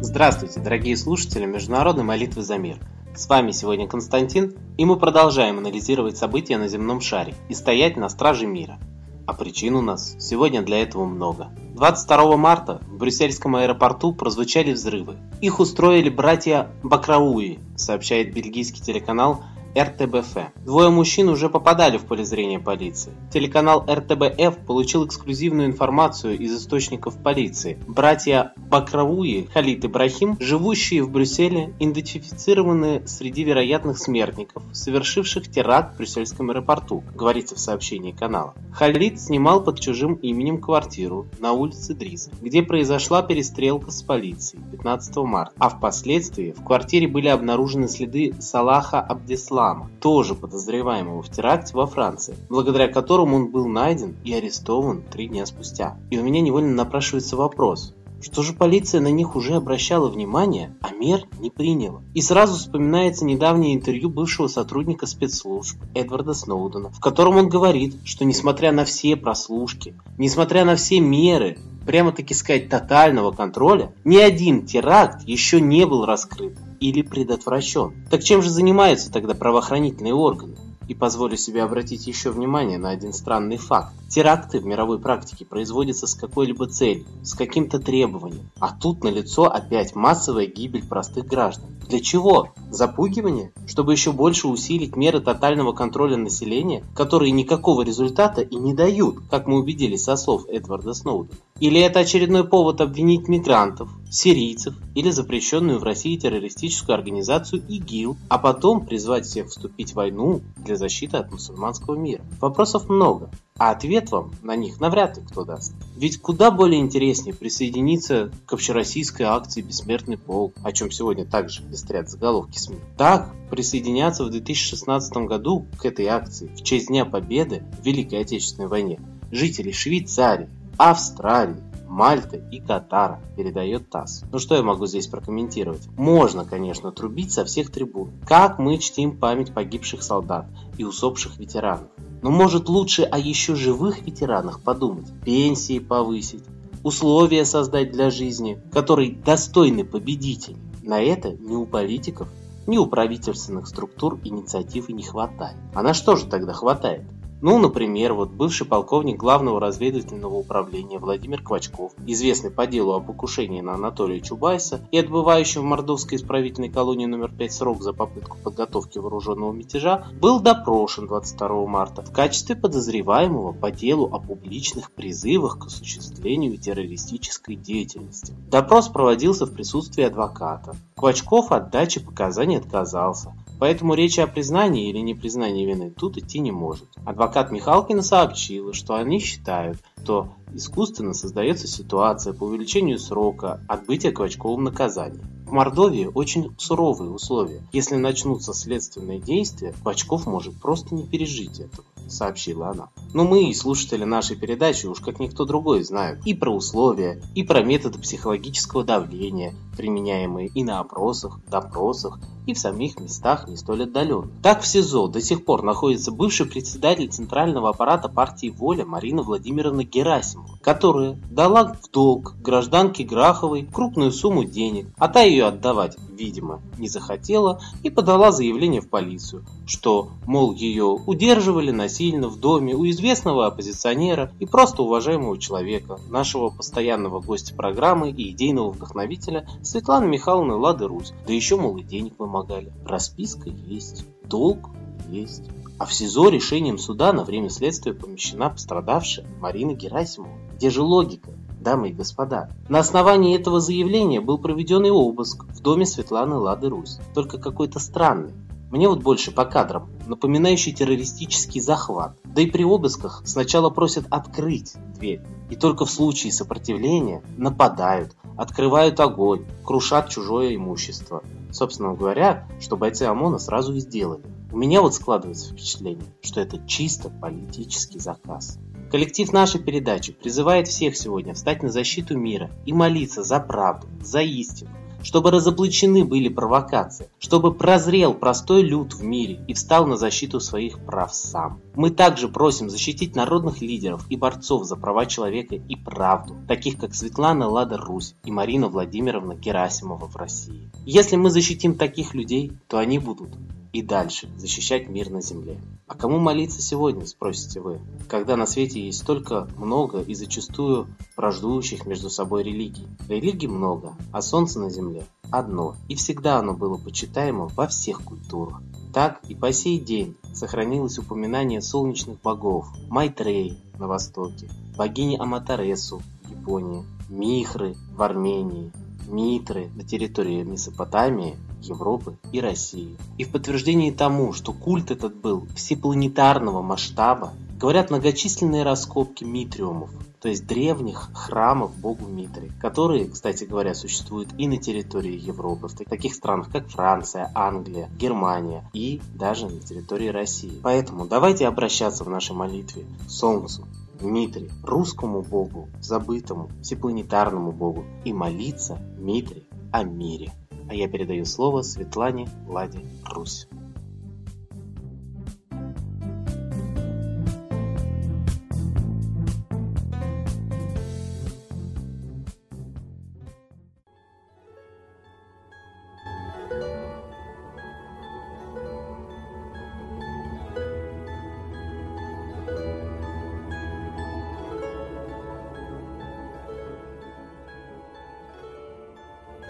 Здравствуйте, дорогие слушатели Международной молитвы за мир. С вами сегодня Константин, и мы продолжаем анализировать события на земном шаре и стоять на страже мира. А причин у нас сегодня для этого много. 22 марта в брюссельском аэропорту прозвучали взрывы. Их устроили братья Бакрауи, сообщает бельгийский телеканал РТБФ. Двое мужчин уже попадали в поле зрения полиции. Телеканал РТБФ получил эксклюзивную информацию из источников полиции. Братья Бакрауи, Халид Ибрахим, живущие в Брюсселе, идентифицированы среди вероятных смертников, совершивших теракт в брюссельском аэропорту, говорится в сообщении канала. Халид снимал под чужим именем квартиру на улице Дрис, где произошла перестрелка с полицией 15 марта, а впоследствии в квартире были обнаружены следы Салаха Абдеслама, Ислама, тоже подозреваемого в теракте во Франции, благодаря которому он был найден и арестован три дня спустя. И у меня невольно напрашивается вопрос, что же полиция на них уже обращала внимание, а мер не приняла. И сразу вспоминается недавнее интервью бывшего сотрудника спецслужб Эдварда Сноудена, в котором он говорит, что несмотря на все прослушки, несмотря на все меры, прямо-таки сказать тотального контроля, ни один теракт еще не был раскрыт или предотвращен. Так чем же занимаются тогда правоохранительные органы? И позволю себе обратить еще внимание на один странный факт. Теракты в мировой практике производятся с какой-либо целью, с каким-то требованием. А тут налицо опять массовая гибель простых граждан. Для чего? Запугивание? Чтобы еще больше усилить меры тотального контроля населения, которые никакого результата и не дают, как мы убедились со слов Эдварда Сноудена. Или это очередной повод обвинить мигрантов, сирийцев или запрещенную в России террористическую организацию ИГИЛ, а потом призвать всех вступить в войну для защиты от мусульманского мира? Вопросов много, а ответ вам на них навряд ли кто даст. Ведь куда более интереснее присоединиться к общероссийской акции «Бессмертный полк», о чем сегодня также пестрят заголовки СМИ. Так, присоединяться в 2016 году к этой акции в честь Дня Победы в Великой Отечественной войне жители Швейцарии, Австралии, Мальты и Катара, передает ТАСС. Ну что я могу здесь прокомментировать? Можно, конечно, трубить со всех трибун. Как мы чтим память погибших солдат и усопших ветеранов. Но может лучше о еще живых ветеранах подумать, пенсии повысить, условия создать для жизни, которые достойны победителей. На это ни у политиков, ни у правительственных структур инициативы не хватает. А на что же тогда хватает? Ну, например, вот бывший полковник Главного разведывательного управления Владимир Квачков, известный по делу о покушении на Анатолия Чубайса и отбывающий в Мордовской исправительной колонии номер 5 срок за попытку подготовки вооруженного мятежа, был допрошен 22 марта в качестве подозреваемого по делу о публичных призывах к осуществлению террористической деятельности. Допрос проводился в присутствии адвоката. Квачков от дачи показаний отказался, Поэтому речи о признании или непризнании вины тут идти не может. Адвокат Михалкина сообщила, что они считают, что искусственно создается ситуация по увеличению срока отбытия Квачковым наказания. В Мордовии очень суровые условия. Если начнутся следственные действия, Квачков может просто не пережить этого сообщила она. Но мы и слушатели нашей передачи уж как никто другой знают и про условия, и про методы психологического давления, применяемые и на опросах, допросах, и в самих местах не столь отдаленных. Так в СИЗО до сих пор находится бывший председатель Центрального аппарата партии «Воля» Марина Владимировна Герасимова, которая дала в долг гражданке Граховой крупную сумму денег, а та ее отдавать, видимо, не захотела и подала заявление в полицию, что, мол, ее удерживали насильно в доме у известного оппозиционера и просто уважаемого человека, нашего постоянного гостя программы и идейного вдохновителя Светланы Михайловны Лады Русь, да еще, мол, и денег помогали. Расписка есть, долг есть. А в СИЗО решением суда на время следствия помещена пострадавшая Марина Герасимова. Где же логика? дамы и господа. На основании этого заявления был проведен и обыск в доме Светланы Лады Русь, только какой-то странный. Мне вот больше по кадрам, напоминающий террористический захват. Да и при обысках сначала просят открыть дверь, и только в случае сопротивления нападают, открывают огонь, крушат чужое имущество. Собственно говоря, что бойцы ОМОНа сразу и сделали. У меня вот складывается впечатление, что это чисто политический заказ. Коллектив нашей передачи призывает всех сегодня встать на защиту мира и молиться за правду, за истину, чтобы разоблачены были провокации, чтобы прозрел простой люд в мире и встал на защиту своих прав сам. Мы также просим защитить народных лидеров и борцов за права человека и правду, таких как Светлана Лада Русь и Марина Владимировна Герасимова в России. Если мы защитим таких людей, то они будут и дальше защищать мир на земле. А кому молиться сегодня, спросите вы, когда на свете есть столько много и зачастую враждующих между собой религий. Религий много, а солнце на земле одно, и всегда оно было почитаемо во всех культурах. Так и по сей день сохранилось упоминание солнечных богов Майтрей на востоке, богини Аматаресу в Японии, Михры в Армении, Митры на территории Месопотамии Европы и России. И в подтверждении тому, что культ этот был всепланетарного масштаба, говорят многочисленные раскопки митриумов, то есть древних храмов богу Митре, которые, кстати говоря, существуют и на территории Европы, в таких странах, как Франция, Англия, Германия и даже на территории России. Поэтому давайте обращаться в нашей молитве к Солнцу, Дмитрий, русскому богу, забытому, всепланетарному богу, и молиться Дмитрий о мире. А я передаю слово Светлане Ладе Русь.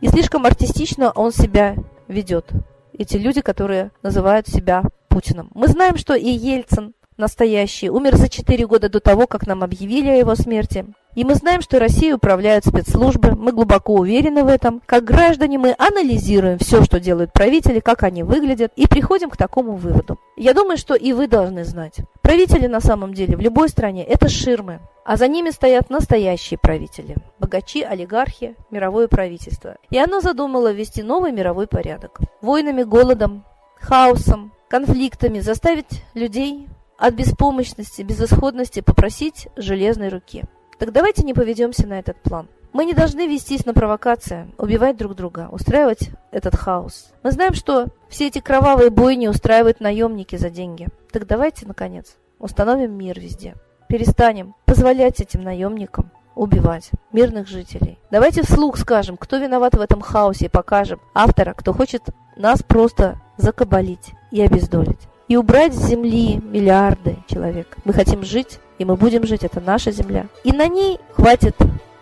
И слишком артистично он себя ведет. Эти люди, которые называют себя Путиным. Мы знаем, что и Ельцин настоящий умер за 4 года до того, как нам объявили о его смерти. И мы знаем, что Россией управляют спецслужбы, мы глубоко уверены в этом. Как граждане мы анализируем все, что делают правители, как они выглядят, и приходим к такому выводу. Я думаю, что и вы должны знать. Правители на самом деле в любой стране – это ширмы, а за ними стоят настоящие правители – богачи, олигархи, мировое правительство. И оно задумало ввести новый мировой порядок. Войнами, голодом, хаосом, конфликтами заставить людей от беспомощности, безысходности попросить железной руки. Так давайте не поведемся на этот план. Мы не должны вестись на провокации, убивать друг друга, устраивать этот хаос. Мы знаем, что все эти кровавые бойни устраивают наемники за деньги. Так давайте, наконец, установим мир везде. Перестанем позволять этим наемникам убивать мирных жителей. Давайте вслух скажем, кто виноват в этом хаосе и покажем автора, кто хочет нас просто закабалить и обездолить. И убрать с земли миллиарды человек. Мы хотим жить, и мы будем жить, это наша земля. И на ней хватит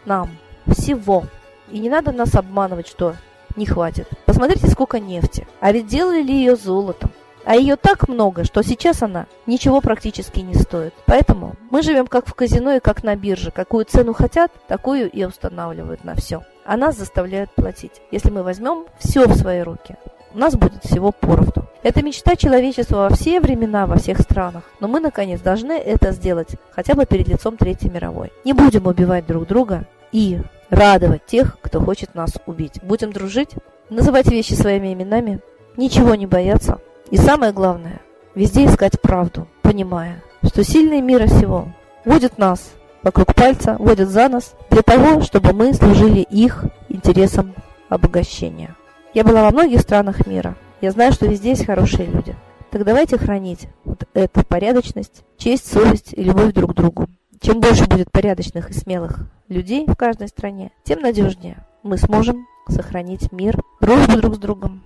нам всего. И не надо нас обманывать, что не хватит. Посмотрите, сколько нефти. А ведь делали ли ее золотом? А ее так много, что сейчас она ничего практически не стоит. Поэтому мы живем как в казино и как на бирже. Какую цену хотят, такую и устанавливают на все. А нас заставляют платить. Если мы возьмем все в свои руки, у нас будет всего поровну. Это мечта человечества во все времена, во всех странах. Но мы, наконец, должны это сделать хотя бы перед лицом Третьей мировой. Не будем убивать друг друга и радовать тех, кто хочет нас убить. Будем дружить, называть вещи своими именами, ничего не бояться, и самое главное, везде искать правду, понимая, что сильные мира всего водят нас вокруг пальца, водят за нас для того, чтобы мы служили их интересам обогащения. Я была во многих странах мира. Я знаю, что везде есть хорошие люди. Так давайте хранить вот эту порядочность, честь, совесть и любовь друг к другу. Чем больше будет порядочных и смелых людей в каждой стране, тем надежнее мы сможем сохранить мир, дружбу друг с другом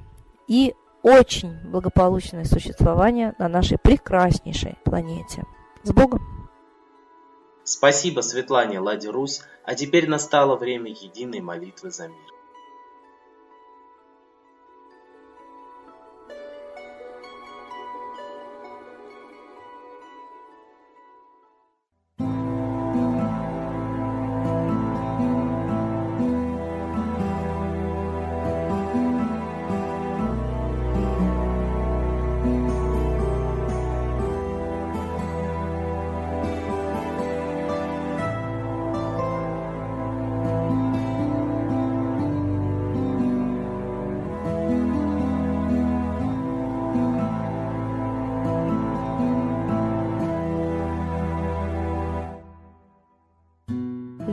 и очень благополучное существование на нашей прекраснейшей планете. С Богом! Спасибо Светлане Ладе Русь, а теперь настало время единой молитвы за мир.